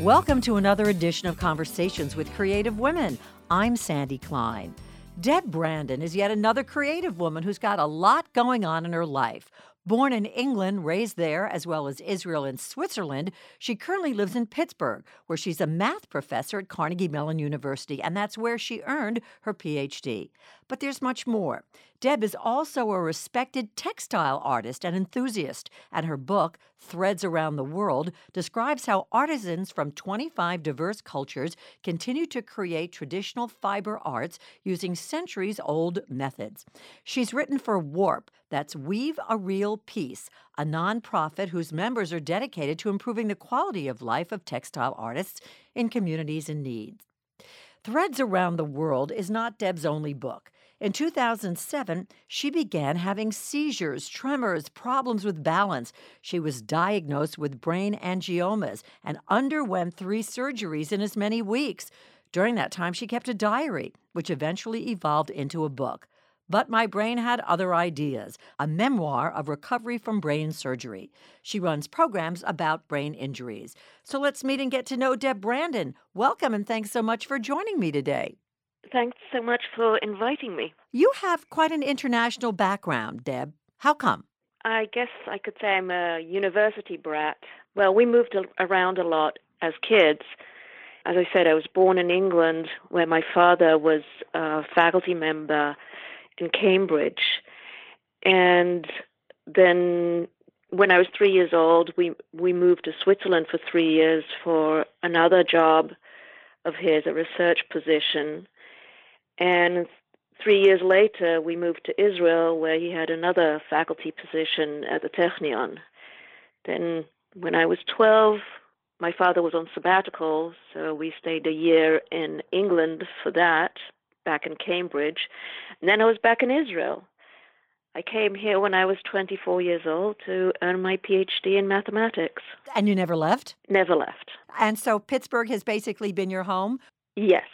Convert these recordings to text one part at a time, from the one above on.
Welcome to another edition of Conversations with Creative Women. I'm Sandy Klein. Deb Brandon is yet another creative woman who's got a lot going on in her life. Born in England, raised there, as well as Israel and Switzerland, she currently lives in Pittsburgh, where she's a math professor at Carnegie Mellon University, and that's where she earned her PhD. But there's much more. Deb is also a respected textile artist and enthusiast, and her book, Threads Around the World, describes how artisans from 25 diverse cultures continue to create traditional fiber arts using centuries old methods. She's written for Warp, that's Weave a Real Peace, a nonprofit whose members are dedicated to improving the quality of life of textile artists in communities in need. Threads Around the World is not Deb's only book. In 2007, she began having seizures, tremors, problems with balance. She was diagnosed with brain angiomas and underwent three surgeries in as many weeks. During that time, she kept a diary, which eventually evolved into a book. But my brain had other ideas a memoir of recovery from brain surgery. She runs programs about brain injuries. So let's meet and get to know Deb Brandon. Welcome and thanks so much for joining me today. Thanks so much for inviting me. You have quite an international background, Deb. How come? I guess I could say I'm a university brat. Well, we moved around a lot as kids. As I said, I was born in England, where my father was a faculty member in Cambridge. And then when I was three years old, we, we moved to Switzerland for three years for another job of his, a research position. And three years later, we moved to Israel, where he had another faculty position at the Technion. Then, when I was 12, my father was on sabbatical, so we stayed a year in England for that, back in Cambridge. And then I was back in Israel. I came here when I was 24 years old to earn my PhD in mathematics. And you never left? Never left. And so Pittsburgh has basically been your home? Yes.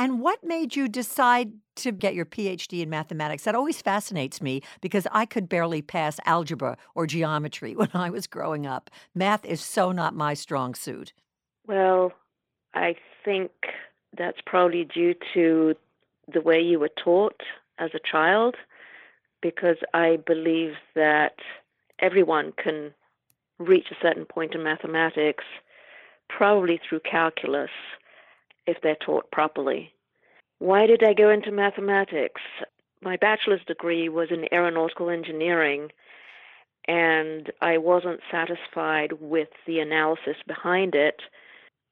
And what made you decide to get your PhD in mathematics? That always fascinates me because I could barely pass algebra or geometry when I was growing up. Math is so not my strong suit. Well, I think that's probably due to the way you were taught as a child, because I believe that everyone can reach a certain point in mathematics, probably through calculus if they're taught properly. Why did I go into mathematics? My bachelor's degree was in aeronautical engineering, and I wasn't satisfied with the analysis behind it,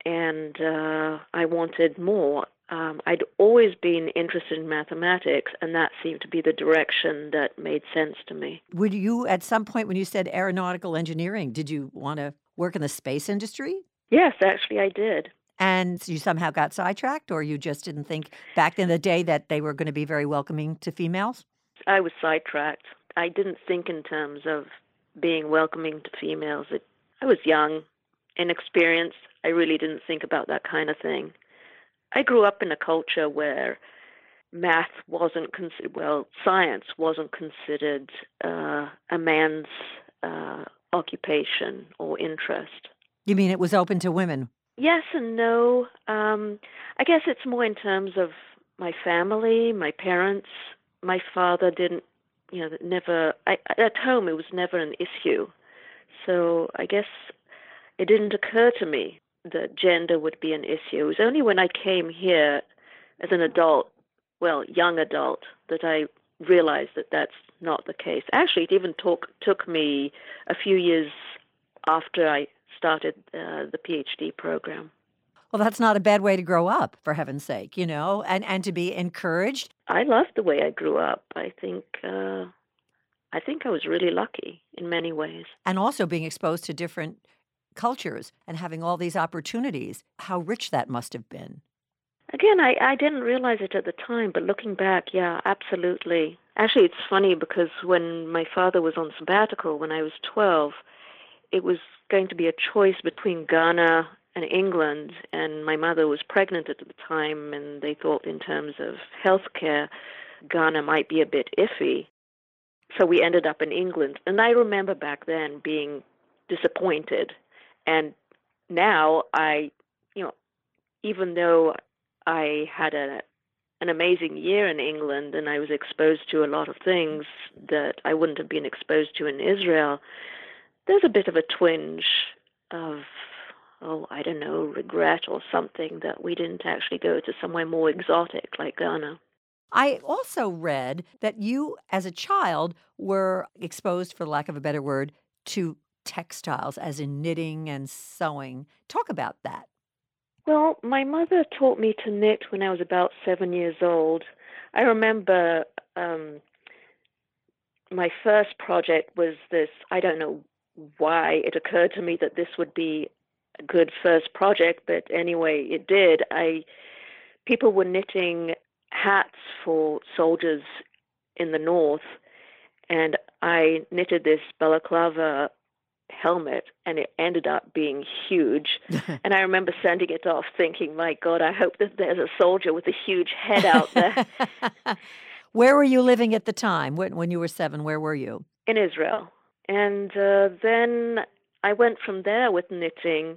and uh, I wanted more. Um, I'd always been interested in mathematics, and that seemed to be the direction that made sense to me. Would you, at some point when you said aeronautical engineering, did you want to work in the space industry? Yes, actually, I did and you somehow got sidetracked, or you just didn't think back in the day that they were going to be very welcoming to females? I was sidetracked. I didn't think in terms of being welcoming to females. It, I was young, inexperienced. I really didn't think about that kind of thing. I grew up in a culture where math wasn't considered, well, science wasn't considered uh, a man's uh, occupation or interest. You mean it was open to women? Yes and no. Um, I guess it's more in terms of my family, my parents. My father didn't, you know, never. I, at home, it was never an issue. So I guess it didn't occur to me that gender would be an issue. It was only when I came here as an adult, well, young adult, that I realized that that's not the case. Actually, it even took took me a few years after I started uh, the PhD program. Well, that's not a bad way to grow up, for heaven's sake, you know, and, and to be encouraged. I loved the way I grew up. I think uh, I think I was really lucky in many ways. And also being exposed to different cultures and having all these opportunities. How rich that must have been. Again, I, I didn't realize it at the time, but looking back, yeah, absolutely. Actually, it's funny because when my father was on sabbatical when I was 12, it was going to be a choice between Ghana and England, and my mother was pregnant at the time, and they thought in terms of health care, Ghana might be a bit iffy. So we ended up in England. And I remember back then being disappointed. And now I you know, even though I had a an amazing year in England and I was exposed to a lot of things that I wouldn't have been exposed to in Israel, there's a bit of a twinge of oh, I don't know, regret or something that we didn't actually go to somewhere more exotic like Ghana. I also read that you, as a child, were exposed, for lack of a better word, to textiles, as in knitting and sewing. Talk about that. Well, my mother taught me to knit when I was about seven years old. I remember um, my first project was this I don't know why it occurred to me that this would be a good first project, but anyway, it did. I people were knitting hats for soldiers in the north, and I knitted this balaclava helmet and it ended up being huge. And i remember sending it off thinking my god i hope that there's a soldier with a huge head out there. Where were you living at the time? When, when you were seven where were you? In israel and uh, then i went from there with knitting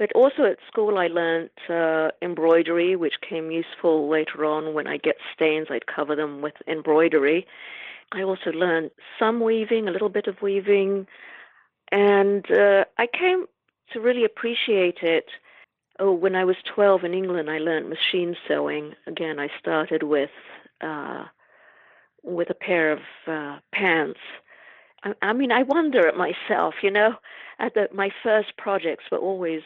but also at school, I learned uh, embroidery, which came useful later on when I get stains, I'd cover them with embroidery. I also learned some weaving, a little bit of weaving, and uh, I came to really appreciate it. Oh, when I was 12 in England, I learned machine sewing. Again, I started with uh, with a pair of uh, pants. I, mean, I wonder at myself, you know, at the, my first projects were always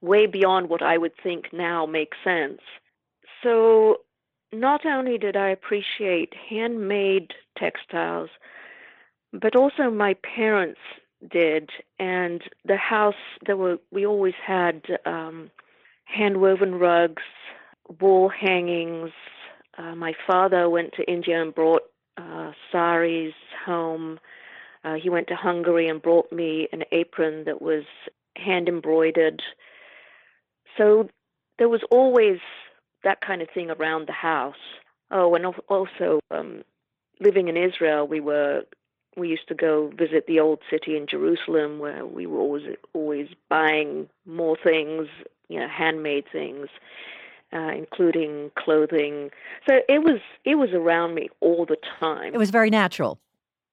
way beyond what I would think now makes sense. So not only did I appreciate handmade textiles, but also my parents did. And the house, there were we always had um, hand woven rugs, wall hangings. Uh, my father went to India and brought uh, saris home. Uh, he went to Hungary and brought me an apron that was hand embroidered so there was always that kind of thing around the house. Oh, and also um, living in Israel, we were we used to go visit the old city in Jerusalem, where we were always always buying more things, you know, handmade things, uh, including clothing. So it was it was around me all the time. It was very natural.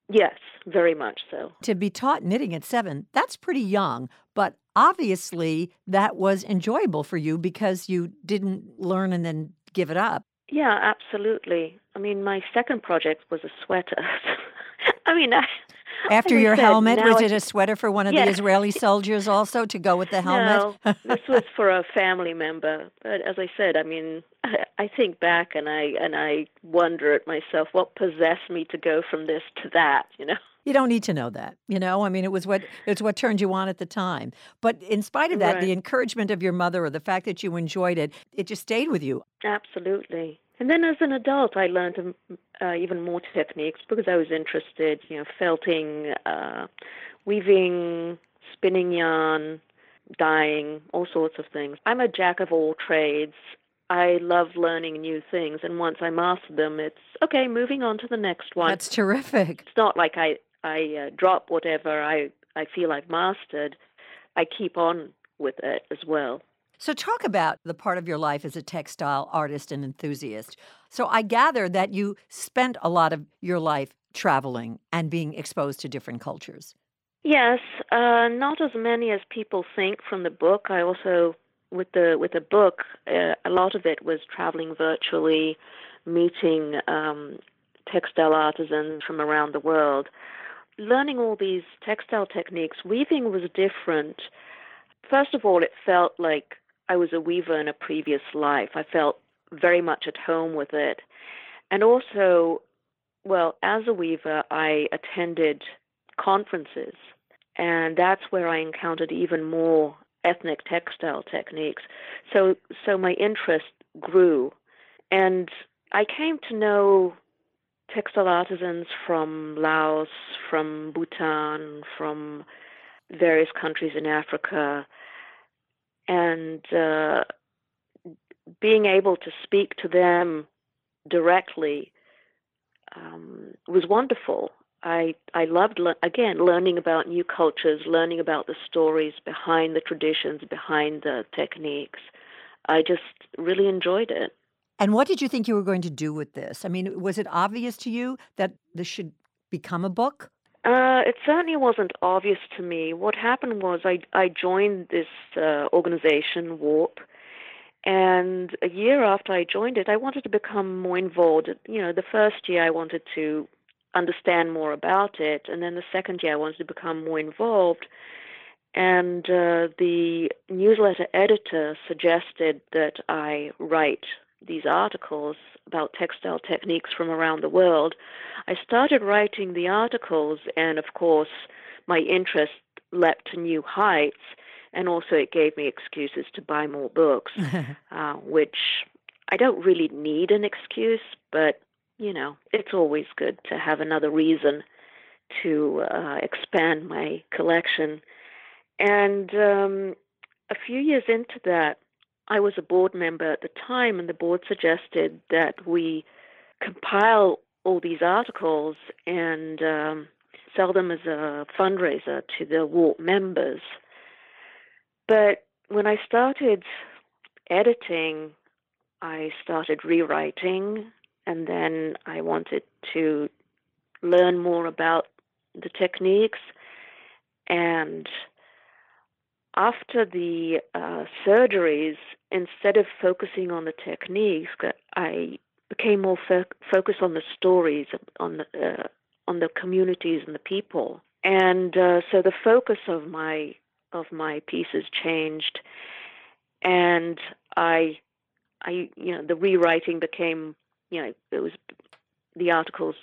Yes, very much so. To be taught knitting at seven, that's pretty young, but obviously that was enjoyable for you because you didn't learn and then give it up. Yeah, absolutely. I mean, my second project was a sweater. I mean, I, after your said, helmet, was it a sweater for one of yeah. the Israeli soldiers also to go with the helmet? No, this was for a family member. But as I said, I mean, I, I think back and I and I wonder at myself what possessed me to go from this to that. You know. You don't need to know that, you know. I mean, it was what it's what turned you on at the time. But in spite of that, right. the encouragement of your mother or the fact that you enjoyed it, it just stayed with you. Absolutely. And then as an adult, I learned um, uh, even more techniques because I was interested, you know, felting, uh, weaving, spinning yarn, dyeing, all sorts of things. I'm a jack of all trades. I love learning new things, and once I master them, it's okay. Moving on to the next one. That's terrific. It's not like I I uh, drop whatever I I feel I've mastered. I keep on with it as well. So, talk about the part of your life as a textile artist and enthusiast. So, I gather that you spent a lot of your life traveling and being exposed to different cultures. Yes, uh, not as many as people think from the book. I also, with the with the book, uh, a lot of it was traveling virtually, meeting um, textile artisans from around the world, learning all these textile techniques. Weaving was different. First of all, it felt like I was a weaver in a previous life. I felt very much at home with it. And also, well, as a weaver, I attended conferences, and that's where I encountered even more ethnic textile techniques. So, so my interest grew, and I came to know textile artisans from Laos, from Bhutan, from various countries in Africa, and uh, being able to speak to them directly um, was wonderful. I I loved le- again learning about new cultures, learning about the stories behind the traditions, behind the techniques. I just really enjoyed it. And what did you think you were going to do with this? I mean, was it obvious to you that this should become a book? Uh, it certainly wasn't obvious to me. What happened was I I joined this uh, organization, Warp, and a year after I joined it, I wanted to become more involved. You know, the first year I wanted to understand more about it, and then the second year I wanted to become more involved. And uh, the newsletter editor suggested that I write these articles about textile techniques from around the world. I started writing the articles, and of course, my interest leapt to new heights and also it gave me excuses to buy more books, uh, which I don't really need an excuse, but you know, it's always good to have another reason to uh, expand my collection. And um, a few years into that, I was a board member at the time, and the board suggested that we compile all these articles and um, sell them as a fundraiser to the Warp members. But when I started editing, I started rewriting, and then I wanted to learn more about the techniques. And after the uh, surgeries, instead of focusing on the techniques, I became more fo- focused on the stories, on the uh, on the communities and the people. And uh, so the focus of my of my pieces changed, and I, I, you know, the rewriting became, you know, it was the articles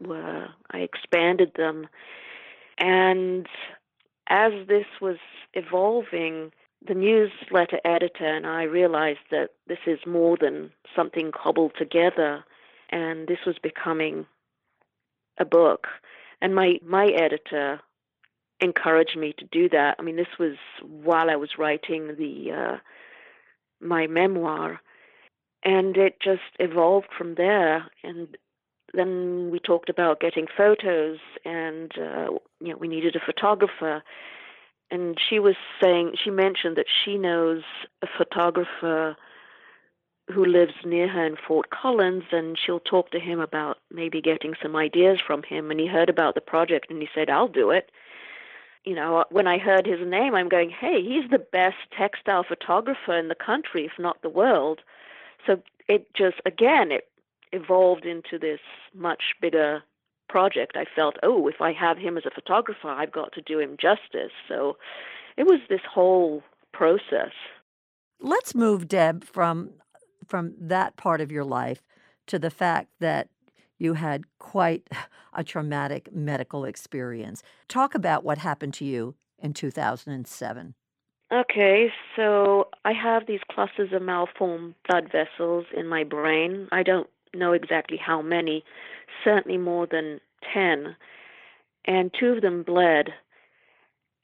were I expanded them, and as this was evolving, the newsletter editor and I realized that this is more than something cobbled together, and this was becoming a book. And my my editor encouraged me to do that. I mean, this was while I was writing the uh, my memoir, and it just evolved from there. And then we talked about getting photos, and uh, you know, we needed a photographer. And she was saying she mentioned that she knows a photographer who lives near her in Fort Collins, and she'll talk to him about maybe getting some ideas from him. And he heard about the project, and he said, "I'll do it." you know, when I heard his name, I'm going, hey, he's the best textile photographer in the country, if not the world. So it just, again, it evolved into this much bigger project. I felt, oh, if I have him as a photographer, I've got to do him justice. So it was this whole process. Let's move, Deb, from from that part of your life to the fact that you had quite a traumatic medical experience. Talk about what happened to you in 2007. Okay, so I have these clusters of malformed blood vessels in my brain. I don't know exactly how many, certainly more than 10. And two of them bled.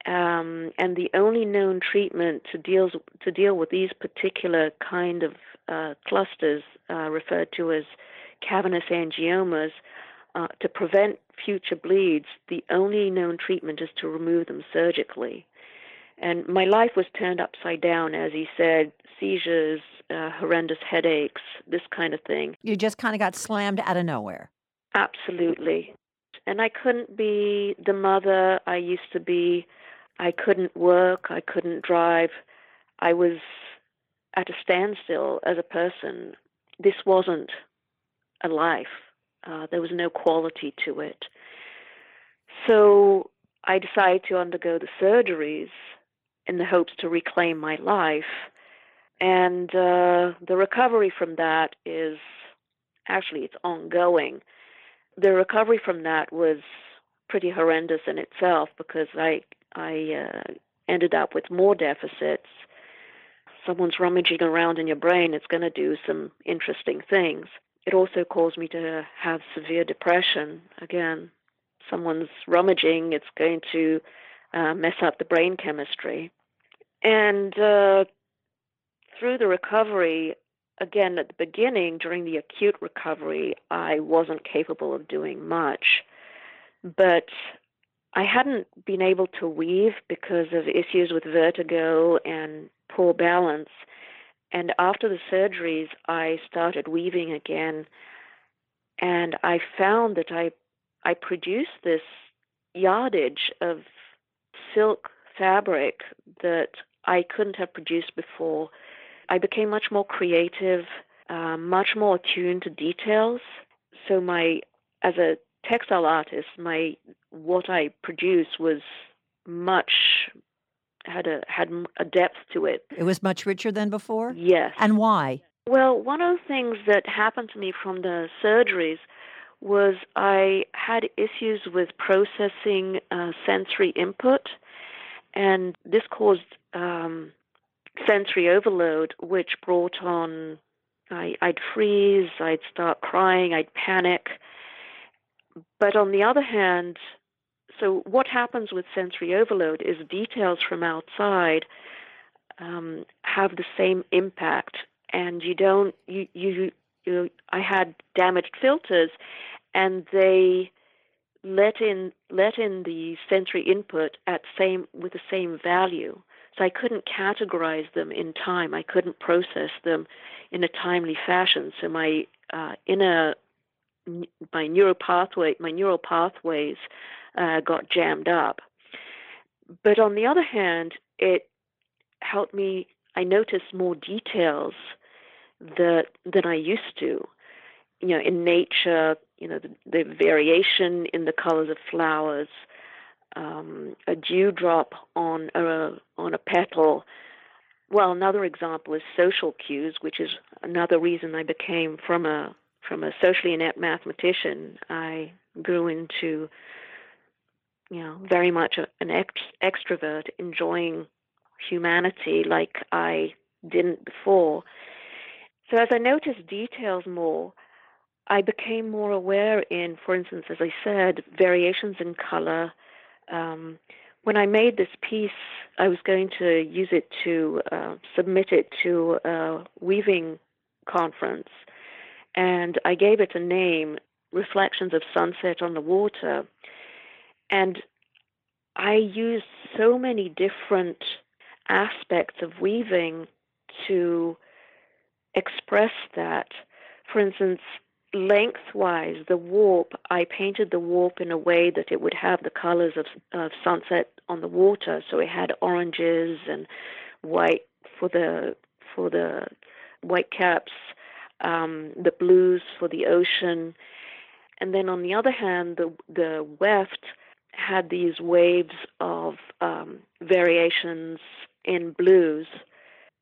Um, and the only known treatment to deal to deal with these particular kind of uh, clusters, uh, referred to as cavernous angiomas, uh, to prevent future bleeds, the only known treatment is to remove them surgically. And my life was turned upside down, as he said seizures, uh, horrendous headaches, this kind of thing. You just kind of got slammed out of nowhere. Absolutely. And I couldn't be the mother I used to be. I couldn't work. I couldn't drive. I was at a standstill as a person. This wasn't a life. Uh, there was no quality to it. So I decided to undergo the surgeries in the hopes to reclaim my life. And uh, the recovery from that is actually it's ongoing. The recovery from that was pretty horrendous in itself because I I uh, ended up with more deficits. Someone's rummaging around in your brain; it's going to do some interesting things it also caused me to have severe depression. Again, someone's rummaging, it's going to uh, mess up the brain chemistry. And uh, through the recovery, again, at the beginning, during the acute recovery, I wasn't capable of doing much. but I hadn't been able to weave because of issues with vertigo and poor balance. And after the surgeries, I started weaving again, and I found that I I produced this yardage of silk fabric that I couldn't have produced before. I became much more creative, uh, much more attuned to details. So my as a textile artist, my what I produced was much had a had a depth to it. It was much richer than before? Yes. And why? Well, one of the things that happened to me from the surgeries was I had issues with processing uh, sensory input, and this caused um, sensory overload, which brought on I, I'd freeze, I'd start crying, I'd panic. But on the other hand, so what happens with sensory overload is details from outside um, have the same impact, and you don't you you. you I had damaged filters, and they let in let in the sensory input at same with the same value. So I couldn't categorize them in time. I couldn't process them in a timely fashion. So my uh, inner my neural pathway my neural pathways uh, got jammed up. But on the other hand, it helped me. I noticed more details that than I used to. You know, in nature, you know, the, the variation in the colors of flowers, um, a dewdrop on a on a petal. Well, another example is social cues, which is another reason I became from a from a socially inept mathematician. I grew into you know, very much an ex- extrovert, enjoying humanity like I didn't before. So as I noticed details more, I became more aware in, for instance, as I said, variations in color. Um, when I made this piece, I was going to use it to uh, submit it to a weaving conference, and I gave it a name, Reflections of Sunset on the Water. And I used so many different aspects of weaving to express that. For instance, lengthwise, the warp, I painted the warp in a way that it would have the colors of, of sunset on the water. So it had oranges and white for the for the white caps, um, the blues for the ocean, and then on the other hand, the the weft had these waves of um, variations in blues.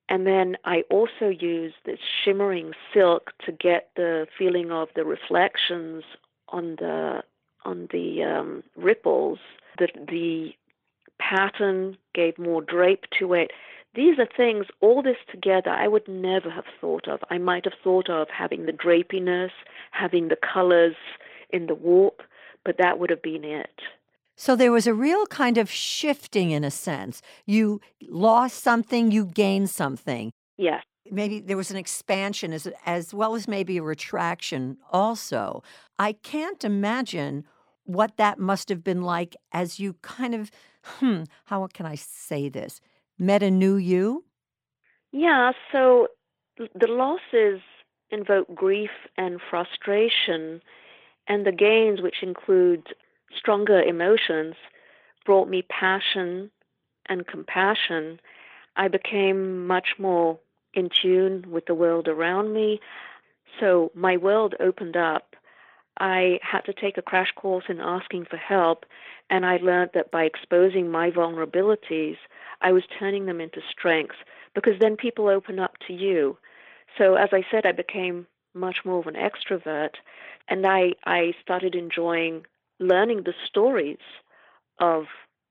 And then I also used this shimmering silk to get the feeling of the reflections on the on the um, ripples. The the pattern gave more drape to it. These are things, all this together, I would never have thought of. I might have thought of having the drapiness, having the colors in the warp, but that would have been it. So there was a real kind of shifting in a sense. You lost something, you gained something. Yes. Maybe there was an expansion as as well as maybe a retraction also. I can't imagine what that must have been like as you kind of hmm, how can I say this? Met a new you? Yeah, so the losses invoke grief and frustration and the gains which include stronger emotions brought me passion and compassion, I became much more in tune with the world around me. So my world opened up. I had to take a crash course in asking for help, and I learned that by exposing my vulnerabilities, I was turning them into strengths because then people open up to you. So as I said, I became much more of an extrovert, and I, I started enjoying learning the stories of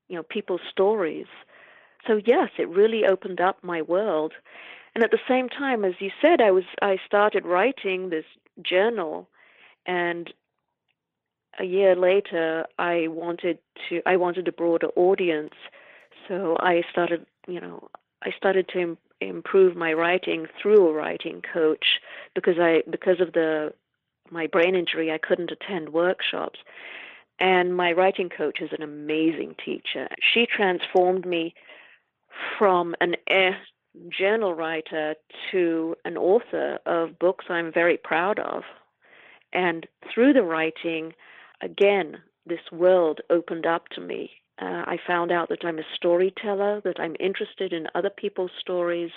you know people's stories. So yes, it really opened up my world. And at the same time, as you said, I was I started writing this journal, and a year later, I wanted to I wanted a broader audience. So I started, you know, I started to Im- improve my writing through a writing coach because I because of the my brain injury, I couldn't attend workshops. And my writing coach is an amazing teacher. She transformed me from an eh, journal writer to an author of books I'm very proud of. And through the writing, again, this world opened up to me. Uh, I found out that I'm a storyteller, that I'm interested in other people's stories.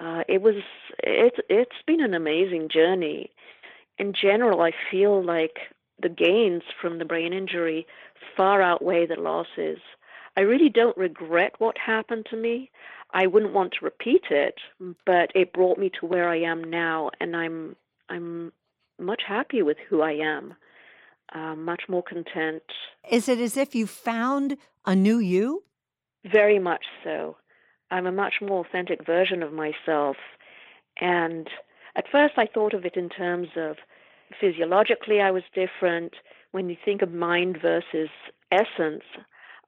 Uh, it was it's it's been an amazing journey. In general, I feel like the gains from the brain injury far outweigh the losses. I really don't regret what happened to me. I wouldn't want to repeat it, but it brought me to where I am now, and I'm I'm much happier with who I am, uh, much more content. Is it as if you found a new you? Very much so. I'm a much more authentic version of myself, and at first I thought of it in terms of physiologically I was different. When you think of mind versus essence,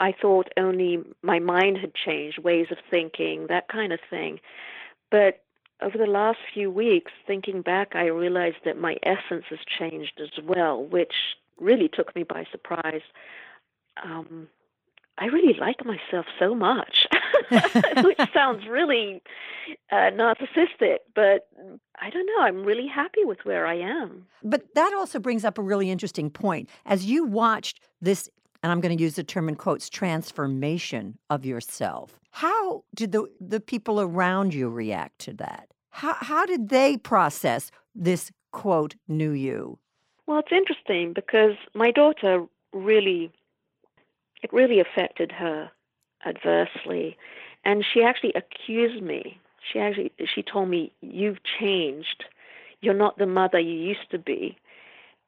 I thought only my mind had changed, ways of thinking, that kind of thing. But over the last few weeks, thinking back, I realized that my essence has changed as well, which really took me by surprise. Um, I really like myself so much, which sounds really uh, narcissistic, but I don't know. I'm really happy with where I am. But that also brings up a really interesting point. As you watched this and I'm going to use the term in quotes, transformation of yourself. How did the, the people around you react to that? How, how did they process this quote, new you? Well, it's interesting because my daughter really, it really affected her adversely. And she actually accused me. She actually, she told me, you've changed. You're not the mother you used to be.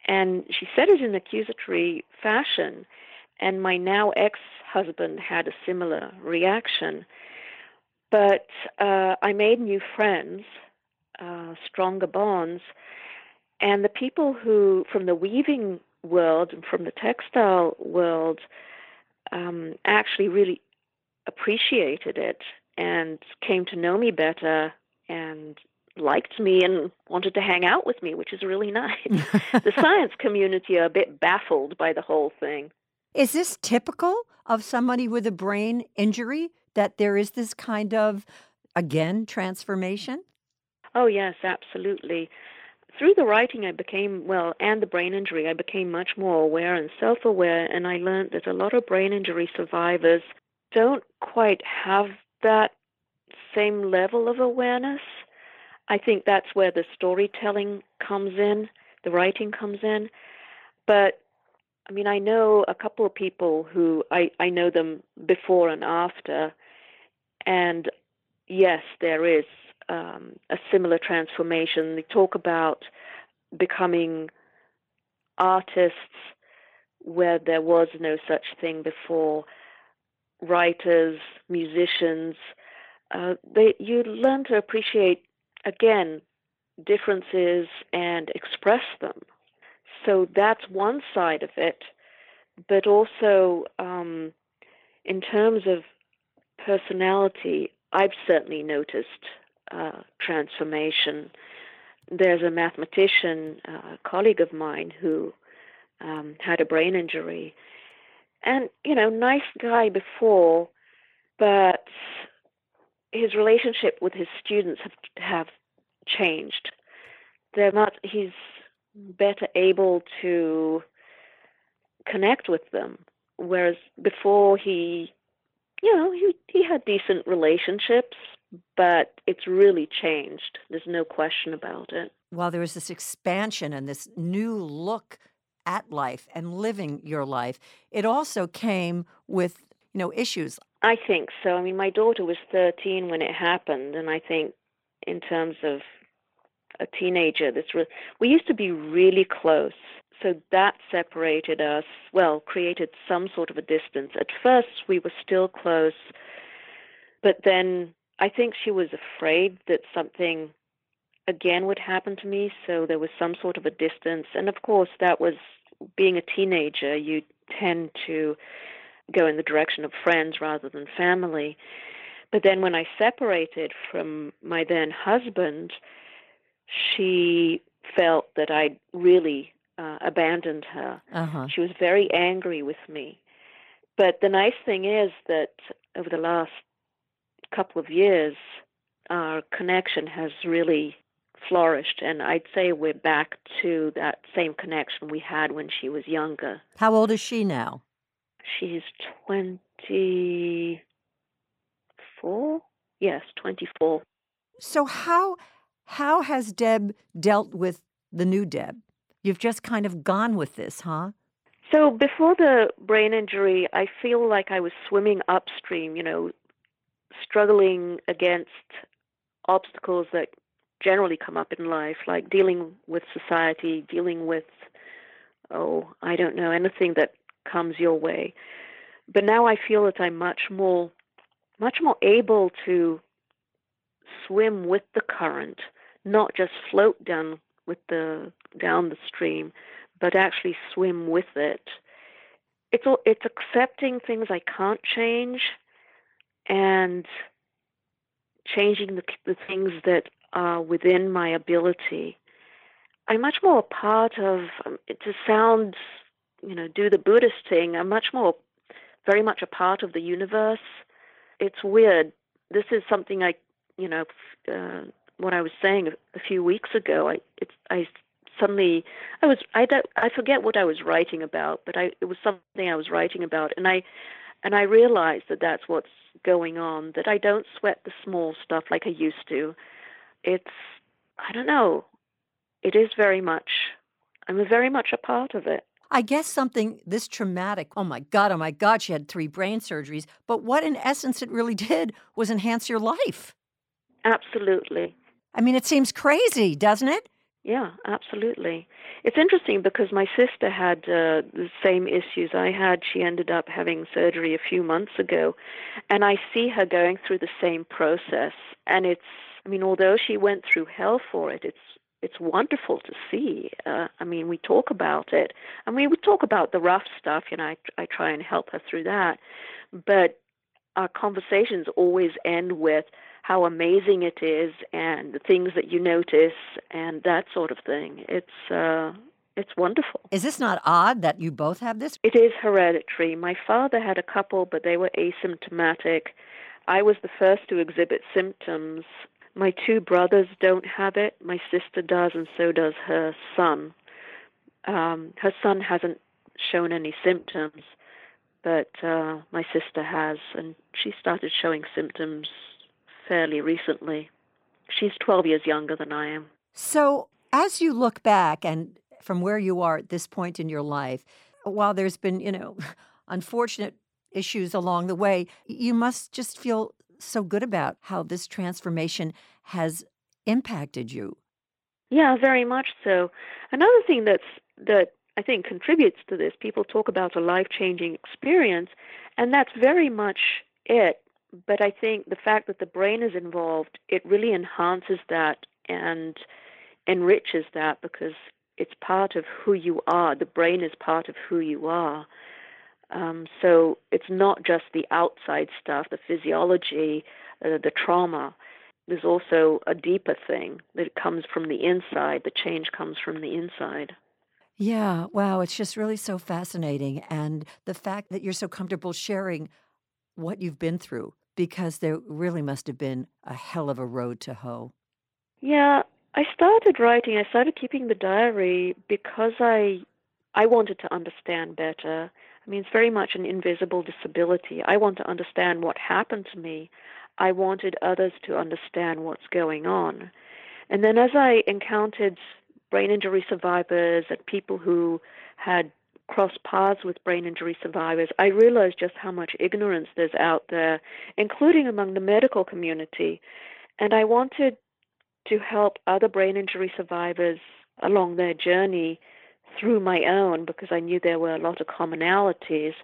And she said it in accusatory fashion and my now ex husband had a similar reaction. But uh, I made new friends, uh, stronger bonds, and the people who, from the weaving world and from the textile world, um, actually really appreciated it and came to know me better and liked me and wanted to hang out with me, which is really nice. the science community are a bit baffled by the whole thing. Is this typical of somebody with a brain injury that there is this kind of, again, transformation? Oh, yes, absolutely. Through the writing, I became, well, and the brain injury, I became much more aware and self aware, and I learned that a lot of brain injury survivors don't quite have that same level of awareness. I think that's where the storytelling comes in, the writing comes in. But I mean, I know a couple of people who I, I know them before and after, and yes, there is um, a similar transformation. They talk about becoming artists where there was no such thing before, writers, musicians. Uh, they, you learn to appreciate, again, differences and express them so that's one side of it. But also, um, in terms of personality, I've certainly noticed uh, transformation. There's a mathematician, uh, colleague of mine, who um, had a brain injury. And, you know, nice guy before, but his relationship with his students have, have changed. They're not, he's better able to connect with them. Whereas before he, you know, he, he had decent relationships, but it's really changed. There's no question about it. While there was this expansion and this new look at life and living your life, it also came with, you know, issues. I think so. I mean, my daughter was 13 when it happened, and I think in terms of a teenager. This re- we used to be really close, so that separated us. Well, created some sort of a distance. At first, we were still close, but then I think she was afraid that something again would happen to me. So there was some sort of a distance, and of course, that was being a teenager. You tend to go in the direction of friends rather than family. But then when I separated from my then husband, she felt that I'd really uh, abandoned her. Uh-huh. She was very angry with me. But the nice thing is that over the last couple of years, our connection has really flourished, and I'd say we're back to that same connection we had when she was younger. How old is she now? She's 24? Yes, 24. So how how has Deb dealt with the new Deb? You've just kind of gone with this, huh? So before the brain injury, I feel like I was swimming upstream, you know, struggling against obstacles that generally come up in life, like dealing with society, dealing with, oh, I don't know, anything that comes your way. But now I feel that I'm much more, much more able to swim with the current, not just float down with the down the stream, but actually swim with it. It's all, it's accepting things I can't change, and changing the the things that are within my ability. I'm much more a part of um, to sound, you know, do the Buddhist thing. I'm much more, very much a part of the universe. It's weird. This is something I, you know, uh, what I was saying a, few weeks ago. I it's I suddenly I was I don't I forget what I was writing about, but I it was something I was writing about, and I and I realized that that's what's going on. That I don't sweat the small stuff like I used to. It's I don't know. It is very much. I'm very much a part of it. I guess something this traumatic, oh my God, oh my God, she had three brain surgeries. But what in essence it really did was enhance your life. Absolutely. I mean, it seems crazy, doesn't it? Yeah, absolutely. It's interesting because my sister had uh, the same issues I had. She ended up having surgery a few months ago, and I see her going through the same process. And it's, I mean, although she went through hell for it, it's it's wonderful to see. Uh, I mean, we talk about it, and we would talk about the rough stuff. You know, I I try and help her through that, but our conversations always end with how amazing it is and the things that you notice and that sort of thing. It's uh, it's wonderful. Is this not odd that you both have this? It is hereditary. My father had a couple, but they were asymptomatic. I was the first to exhibit symptoms. My two brothers don't have it. My sister does, and so does her son. Um, her son hasn't shown any symptoms, but uh, my sister has, and she started showing symptoms fairly recently. She's 12 years younger than I am. So, as you look back and from where you are at this point in your life, while there's been, you know, unfortunate issues along the way, you must just feel so good about how this transformation has impacted you. Yeah, very much so. Another thing that's that I think contributes to this, people talk about a life-changing experience, and that's very much it but I think the fact that the brain is involved, it really enhances that and enriches that because it's part of who you are. The brain is part of who you are. Um, so it's not just the outside stuff, the physiology, uh, the trauma. There's also a deeper thing that comes from the inside. The change comes from the inside. Yeah, wow, it's just really so fascinating. And the fact that you're so comfortable sharing what you've been through because there really must have been a hell of a road to hoe. Yeah, I started writing, I started keeping the diary because I I wanted to understand better. I mean, it's very much an invisible disability. I want to understand what happened to me. I wanted others to understand what's going on. And then as I encountered brain injury survivors and people who had cross paths with brain injury survivors, I realized just how much ignorance there's out there, including among the medical community. And I wanted to help other brain injury survivors along their journey through my own because I knew there were a lot of commonalities.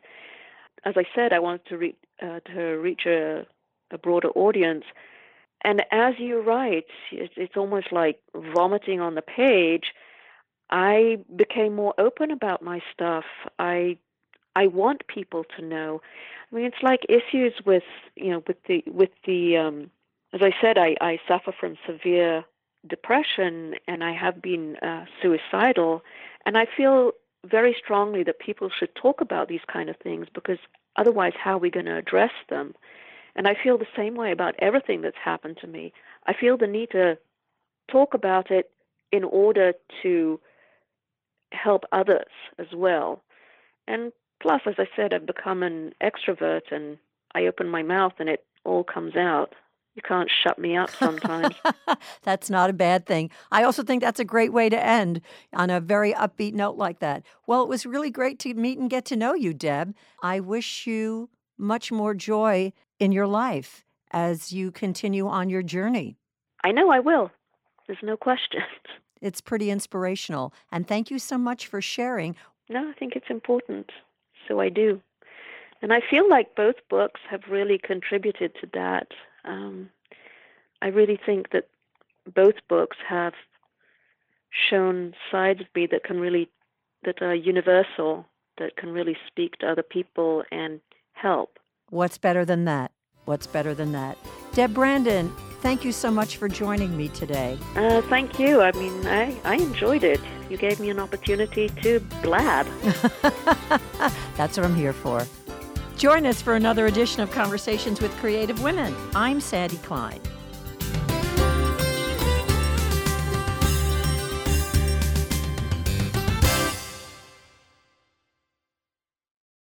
As I said, I wanted to, re- uh, to reach a, a broader audience. And as you write, it's, it's almost like vomiting on the page I became more open about my stuff. I I want people to know. I mean, it's like issues with you know with the with the um, as I said, I I suffer from severe depression and I have been uh, suicidal, And I feel very strongly that people should talk about these kind of things because otherwise, how are we going to address them? And I feel the same way about everything that's happened to me. I feel the need to talk about it in order to help others as well. And plus, as I said, I've become an extrovert and I open my mouth and it all comes out. You can't shut me up sometimes. that's not a bad thing. I also think that's a great way to end on a very upbeat note like that. Well, it was really great to meet and get to know you, Deb. I wish you much more joy in your life as you continue on your journey. I know I will. There's no question. It's pretty inspirational. And thank you so much for sharing. No, I think it's important. So I do. And I feel like both books have really contributed to that. Um, I really think that both books have shown sides of me that can really, that are universal, that can really speak to other people and help. What's better than that? What's better than that? Deb Brandon, thank you so much for joining me today. Uh, thank you. I mean, I, I enjoyed it. You gave me an opportunity to blab. That's what I'm here for. Join us for another edition of Conversations with Creative Women. I'm Sandy Klein.